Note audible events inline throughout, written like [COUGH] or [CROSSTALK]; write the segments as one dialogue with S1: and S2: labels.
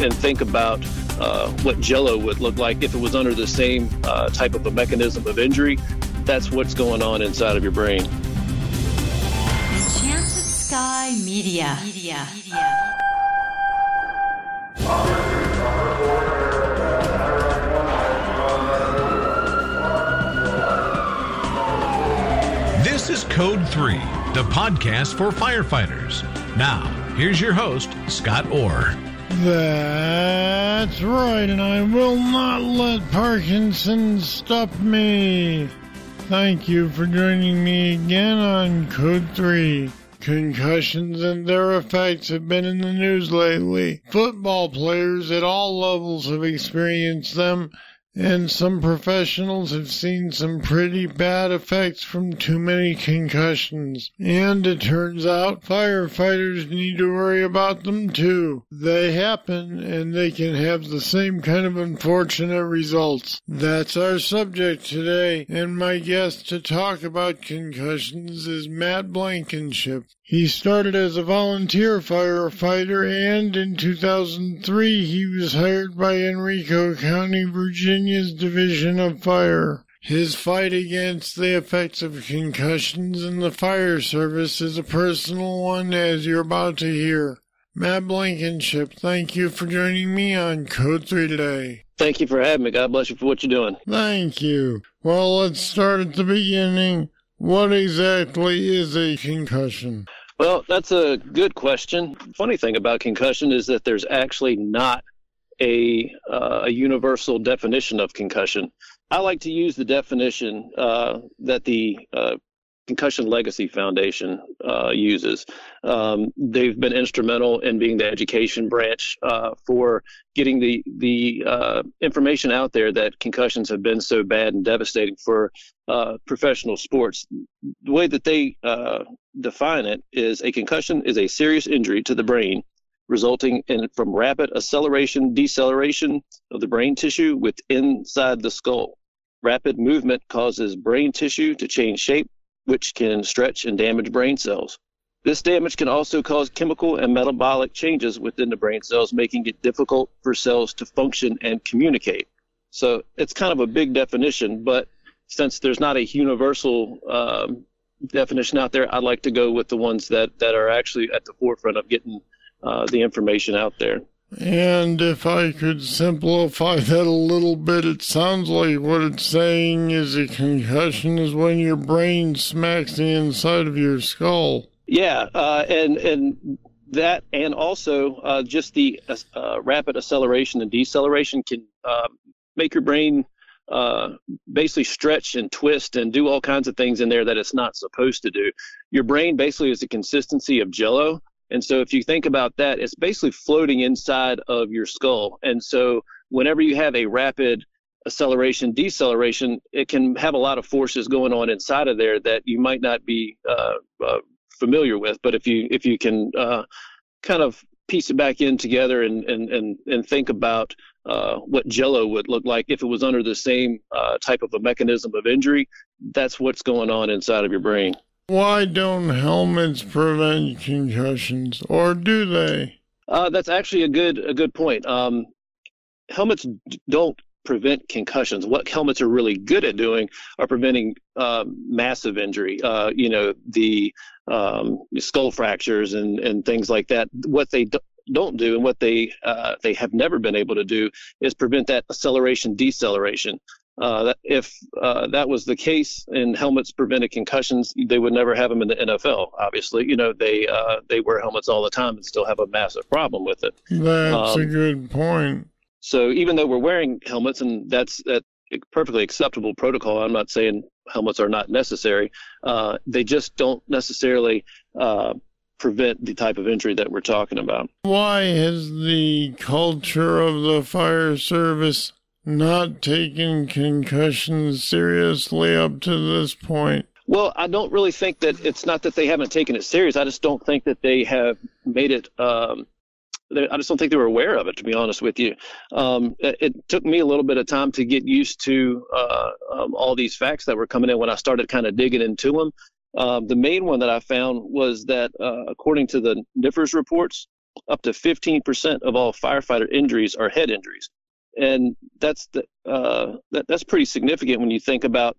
S1: and think about uh, what Jello would look like if it was under the same uh, type of a mechanism of injury. That's what's going on inside of your brain.
S2: Enchanted Sky Media. Media. Media.
S3: This is Code 3, the podcast for firefighters. Now, here's your host, Scott Orr.
S4: That's right, and I will not let Parkinson stop me. Thank you for joining me again on Code 3. Concussions and their effects have been in the news lately. Football players at all levels have experienced them, and some professionals have seen some pretty bad effects from too many concussions. And it turns out firefighters need to worry about them too. They happen and they can have the same kind of unfortunate results. That's our subject today, and my guest to talk about concussions is Matt Blankenship. He started as a volunteer firefighter and in 2003 he was hired by Henrico County, Virginia's Division of Fire. His fight against the effects of concussions in the fire service is a personal one as you're about to hear. Matt Blankenship, thank you for joining me on Code 3 today.
S1: Thank you for having me. God bless you for what you're doing.
S4: Thank you. Well, let's start at the beginning. What exactly is a concussion?
S1: Well, that's a good question. Funny thing about concussion is that there's actually not a, uh, a universal definition of concussion. I like to use the definition uh, that the uh, Concussion Legacy Foundation uh, uses. Um, they've been instrumental in being the education branch uh, for getting the the uh, information out there that concussions have been so bad and devastating for uh, professional sports. The way that they uh, define it is a concussion is a serious injury to the brain resulting in from rapid acceleration deceleration of the brain tissue with inside the skull. Rapid movement causes brain tissue to change shape which can stretch and damage brain cells. This damage can also cause chemical and metabolic changes within the brain cells, making it difficult for cells to function and communicate. So it's kind of a big definition, but since there's not a universal um, definition out there, I'd like to go with the ones that, that are actually at the forefront of getting uh, the information out there.
S4: And if I could simplify [LAUGHS] that a little bit, it sounds like what it's saying is a concussion is when your brain smacks the inside of your skull.
S1: Yeah, uh, and and that, and also uh, just the uh, rapid acceleration and deceleration can uh, make your brain uh, basically stretch and twist and do all kinds of things in there that it's not supposed to do. Your brain basically is the consistency of Jello. And so if you think about that, it's basically floating inside of your skull. And so whenever you have a rapid acceleration, deceleration, it can have a lot of forces going on inside of there that you might not be uh, uh, familiar with. But if you if you can uh, kind of piece it back in together and and and, and think about uh, what Jello would look like if it was under the same uh, type of a mechanism of injury, that's what's going on inside of your brain.
S4: Why don't helmets prevent concussions, or do they?
S1: Uh, that's actually a good a good point. Um, helmets d- don't prevent concussions. What helmets are really good at doing are preventing um, massive injury. Uh, you know, the um, skull fractures and and things like that. What they do, don't do and what they uh, they have never been able to do is prevent that acceleration deceleration. Uh, that if uh, that was the case and helmets prevented concussions, they would never have them in the NFL. Obviously, you know they uh, they wear helmets all the time and still have a massive problem with it.
S4: That's um, a good point.
S1: So even though we're wearing helmets, and that's that perfectly acceptable protocol, I'm not saying helmets are not necessary. Uh, they just don't necessarily uh, prevent the type of injury that we're talking about.
S4: Why has the culture of the fire service not taken concussions seriously up to this point?
S1: Well, I don't really think that it's not that they haven't taken it serious. I just don't think that they have made it. Um, I just don't think they were aware of it, to be honest with you. Um, it, it, took me a little bit of time to get used to uh, um, all these facts that were coming in when I started kind of digging into them. Um, the main one that I found was that, uh, according to the NFIRS reports, up to 15% of all firefighter injuries are head injuries, and that's the uh, that, that's pretty significant when you think about.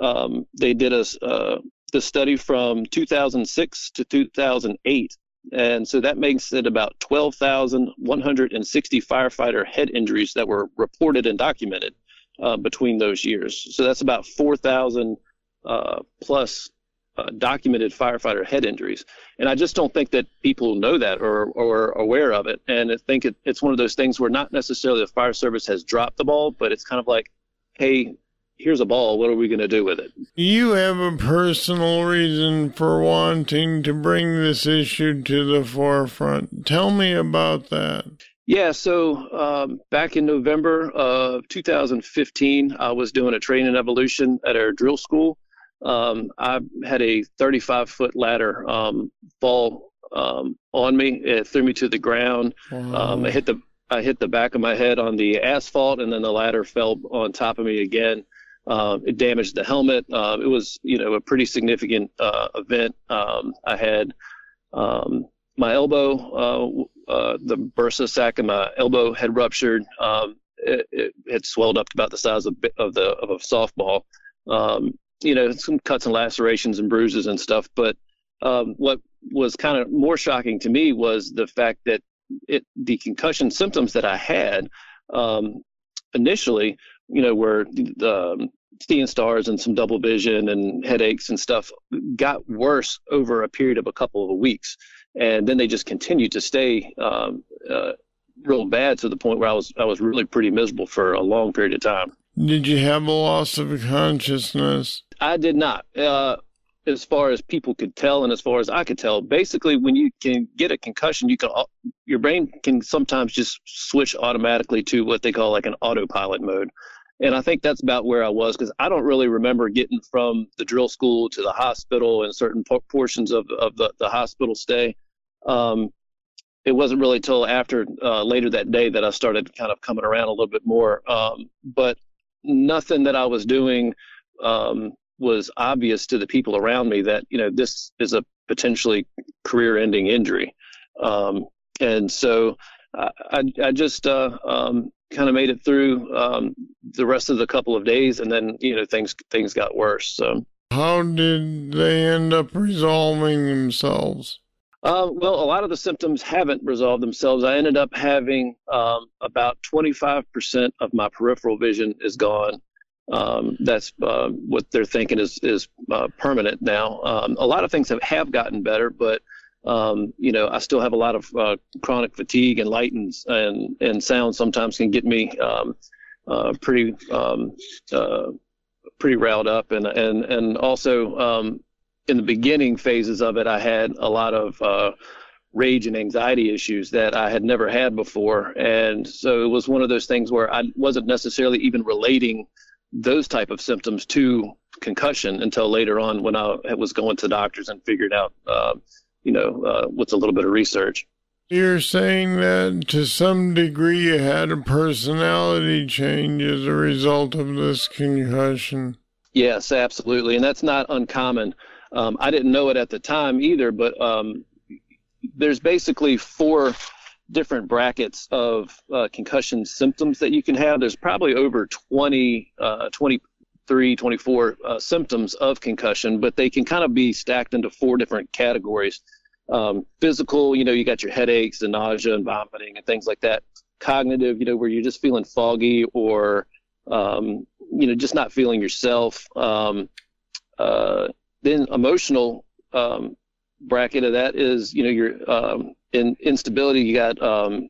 S1: Um, they did a uh, the study from 2006 to 2008, and so that makes it about 12,160 firefighter head injuries that were reported and documented uh, between those years. So that's about 4,000 uh, plus uh, documented firefighter head injuries. And I just don't think that people know that or, or are aware of it. And I think it, it's one of those things where not necessarily the fire service has dropped the ball, but it's kind of like, hey, here's a ball. What are we going to do with it?
S4: You have a personal reason for wanting to bring this issue to the forefront. Tell me about that.
S1: Yeah, so um, back in November of 2015, I was doing a training evolution at our drill school um, I had a 35 foot ladder um, fall um, on me. It threw me to the ground. Wow. I hit the I hit the back of my head on the asphalt, and then the ladder fell on top of me again. Uh, it damaged the helmet. Uh, it was, you know, a pretty significant uh, event. Um, I had um, my elbow, uh, uh, the bursa sac in my elbow had ruptured. Um, it, it, had swelled up to about the size of, of the of a softball. Um, you know, some cuts and lacerations and bruises and stuff. But um, what was kind of more shocking to me was the fact that it, the concussion symptoms that I had um, initially, you know, were the um, seeing stars and some double vision and headaches and stuff got worse over a period of a couple of weeks. And then they just continued to stay um, uh, real bad to the point where I was I was really pretty miserable for a long period of time.
S4: Did you have a loss of consciousness?
S1: I did not. Uh, as far as people could tell, and as far as I could tell, basically, when you can get a concussion, you can your brain can sometimes just switch automatically to what they call like an autopilot mode. And I think that's about where I was because I don't really remember getting from the drill school to the hospital and certain portions of, of the, the hospital stay. Um, it wasn't really till after uh, later that day that I started kind of coming around a little bit more. Um, but nothing that I was doing um, was obvious to the people around me that you know this is a potentially career-ending injury, um, and so I, I just uh, um, kind of made it through um, the rest of the couple of days, and then you know things things got worse. So
S4: how did they end up resolving themselves?
S1: Uh, well, a lot of the symptoms haven't resolved themselves. I ended up having um, about 25% of my peripheral vision is gone. Um, that's uh, what they're thinking is is uh, permanent now. Um, a lot of things have, have gotten better, but um, you know I still have a lot of uh, chronic fatigue and light and and, and sound sometimes can get me um, uh, pretty um, uh, pretty riled up and and and also in the beginning phases of it, I had a lot of uh, rage and anxiety issues that I had never had before, and so it was one of those things where I wasn't necessarily even relating those type of symptoms to concussion until later on when I was going to doctors and figured out, uh, you know, uh, what's a little bit of research.
S4: You're saying that to some degree you had a personality change as a result of this concussion.
S1: Yes, absolutely, and that's not uncommon. Um, I didn't know it at the time either, but um, there's basically four different brackets of uh, concussion symptoms that you can have. There's probably over 20, uh, 23, 24 uh, symptoms of concussion, but they can kind of be stacked into four different categories. Um, physical, you know, you got your headaches and nausea and vomiting and things like that. Cognitive, you know, where you're just feeling foggy or, um, you know, just not feeling yourself. Um, uh, then emotional um, bracket of that is you know your um, in instability. You got um,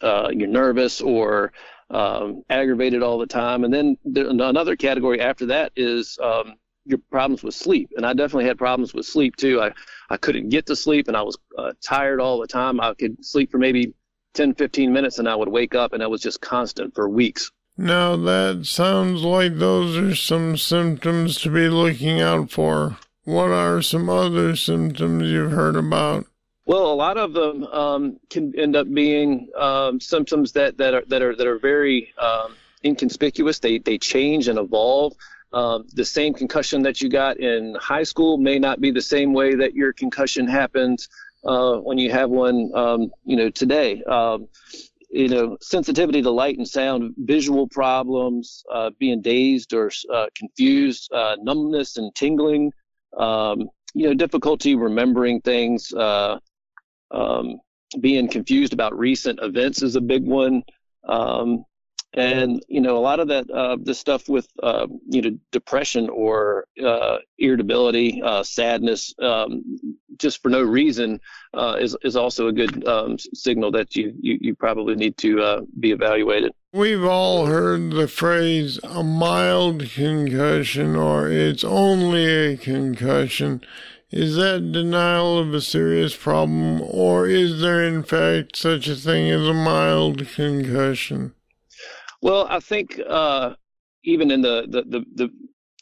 S1: uh, you're nervous or um, aggravated all the time, and then there, another category after that is um, your problems with sleep. And I definitely had problems with sleep too. I I couldn't get to sleep, and I was uh, tired all the time. I could sleep for maybe 10, 15 minutes, and I would wake up, and that was just constant for weeks.
S4: Now that sounds like those are some symptoms to be looking out for. What are some other symptoms you've heard about?
S1: Well, a lot of them um, can end up being um, symptoms that, that are that are that are very um, inconspicuous. They they change and evolve. Um, the same concussion that you got in high school may not be the same way that your concussion happens uh, when you have one, um, you know, today. Um, you know, sensitivity to light and sound, visual problems, uh, being dazed or uh, confused, uh, numbness and tingling, um, you know, difficulty remembering things, uh, um, being confused about recent events is a big one. Um, and you know a lot of that uh, the stuff with uh, you know depression or uh, irritability uh, sadness um, just for no reason uh, is is also a good um, signal that you, you, you probably need to uh, be evaluated.
S4: We've all heard the phrase a mild concussion or it's only a concussion. Is that denial of a serious problem or is there in fact such a thing as a mild concussion?
S1: Well, I think uh, even in the, the, the, the,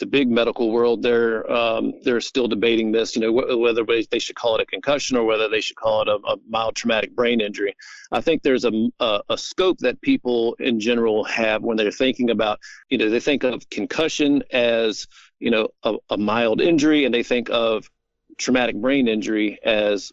S1: the big medical world, they're um, they're still debating this. You know, wh- whether they should call it a concussion or whether they should call it a, a mild traumatic brain injury. I think there's a, a, a scope that people in general have when they're thinking about. You know, they think of concussion as you know a, a mild injury, and they think of traumatic brain injury as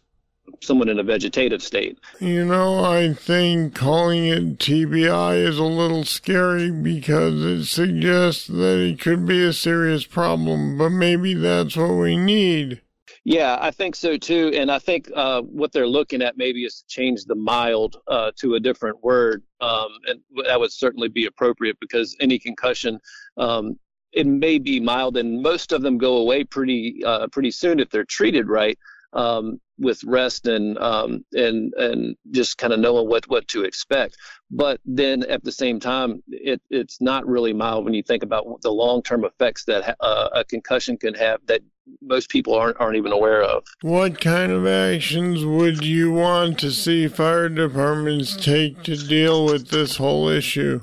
S1: someone in a vegetative state.
S4: You know, I think calling it TBI is a little scary because it suggests that it could be a serious problem, but maybe that's what we need.
S1: Yeah, I think so too. And I think uh, what they're looking at maybe is to change the mild uh, to a different word. Um, and that would certainly be appropriate because any concussion, um, it may be mild and most of them go away pretty, uh, pretty soon if they're treated right um, with rest and um, and and just kind of knowing what what to expect. But then at the same time, it, it's not really mild when you think about the long term effects that uh, a concussion can have that most people aren't aren't even aware of.
S4: What kind of actions would you want to see fire departments take to deal with this whole issue?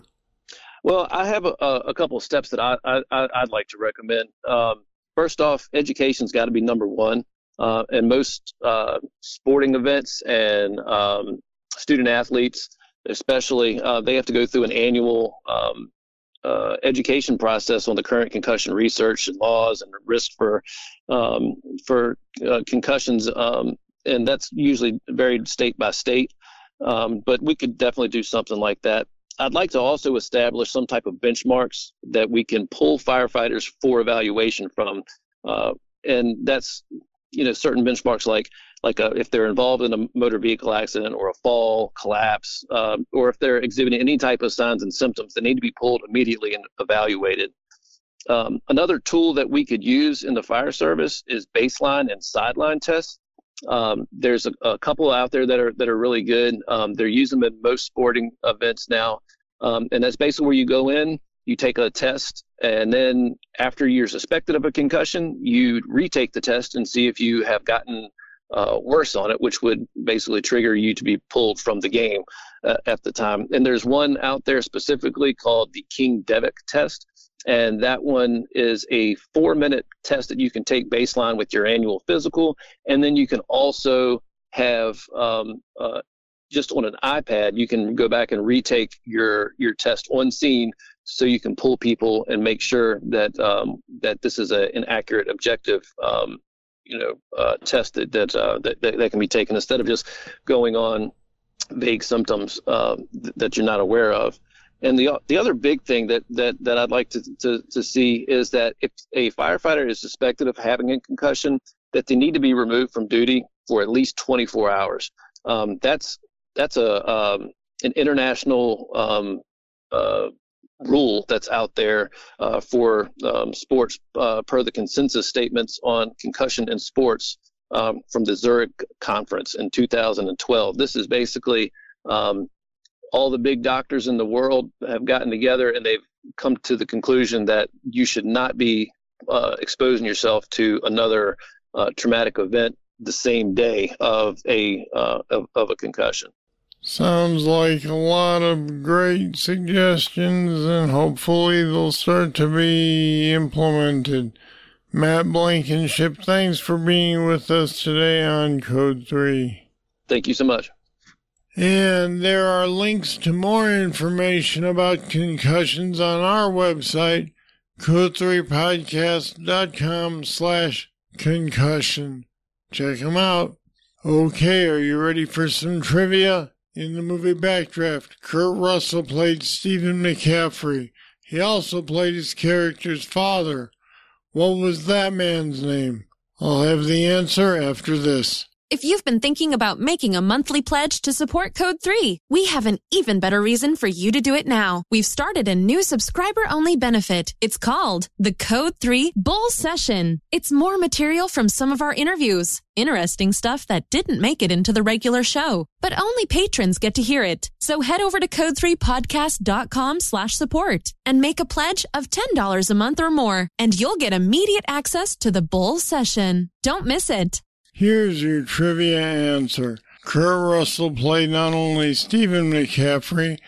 S1: Well, I have a, a couple of steps that I, I would like to recommend. Um, first off, education's got to be number one uh, and most uh, sporting events and um, student athletes, especially, uh, they have to go through an annual um, uh, education process on the current concussion research and laws and risk for um, for uh, concussions, um, and that's usually varied state by state. Um, but we could definitely do something like that. I'd like to also establish some type of benchmarks that we can pull firefighters for evaluation from. Uh, and that's you know certain benchmarks like like a, uh, if they're involved in a motor vehicle accident or a fall collapse um, or if they're exhibiting any type of signs and symptoms they need to be pulled immediately and evaluated. Um, another tool that we could use in the fire service is baseline and sideline tests. Um, there's a, a, couple out there that are that are really good. Um, they're using them in most sporting events now. Um, and that's basically where you go in you take a test, and then after you're suspected of a concussion, you retake the test and see if you have gotten uh, worse on it, which would basically trigger you to be pulled from the game uh, at the time. And there's one out there specifically called the King Devick test. And that one is a four minute test that you can take baseline with your annual physical. And then you can also have um, uh, just on an iPad, you can go back and retake your your test on scene so you can pull people and make sure that um, that this is a, an accurate, objective, um, you know, uh, test that that, uh, that, that that can be taken instead of just going on vague symptoms uh, th- that you're not aware of. And the the other big thing that that that I'd like to, to to see is that if a firefighter is suspected of having a concussion, that they need to be removed from duty for at least 24 hours. Um, that's that's a um, an international um, uh, rule that's out there uh, for um, sports uh, per the consensus statements on concussion in sports um, from the Zurich conference in 2012. This is basically um, all the big doctors in the world have gotten together and they've come to the conclusion that you should not be uh, exposing yourself to another uh, traumatic event the same day of a uh, of, of a concussion.
S4: Sounds like a lot of great suggestions, and hopefully they'll start to be implemented. Matt Blankenship, thanks for being with us today on Code 3.
S1: Thank you so much.
S4: And there are links to more information about concussions on our website, code3podcast.com slash concussion. Check them out. Okay, are you ready for some trivia? In the movie Backdraft, Kurt Russell played Stephen McCaffrey. He also played his character's father. What was that man's name? I'll have the answer after this.
S5: If you've been thinking about making a monthly pledge to support Code 3, we have an even better reason for you to do it now. We've started a new subscriber only benefit. It's called the Code 3 Bull Session. It's more material from some of our interviews. Interesting stuff that didn't make it into the regular show, but only patrons get to hear it. So head over to code3podcast.com slash support and make a pledge of $10 a month or more, and you'll get immediate access to the Bull Session. Don't miss it.
S4: Here's your trivia answer. Kurt Russell played not only Stephen McCaffrey,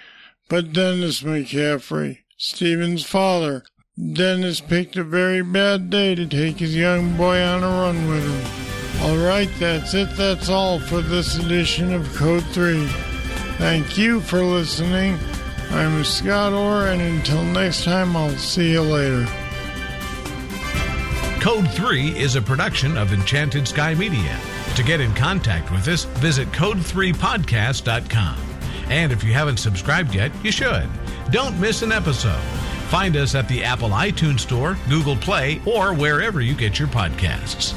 S4: but Dennis McCaffrey, Stephen's father. Dennis picked a very bad day to take his young boy on a run with him. All right, that's it. That's all for this edition of Code 3. Thank you for listening. I'm Scott Orr, and until next time, I'll see you later.
S3: Code 3 is a production of Enchanted Sky Media. To get in contact with us, visit code3podcast.com. And if you haven't subscribed yet, you should. Don't miss an episode. Find us at the Apple iTunes Store, Google Play, or wherever you get your podcasts.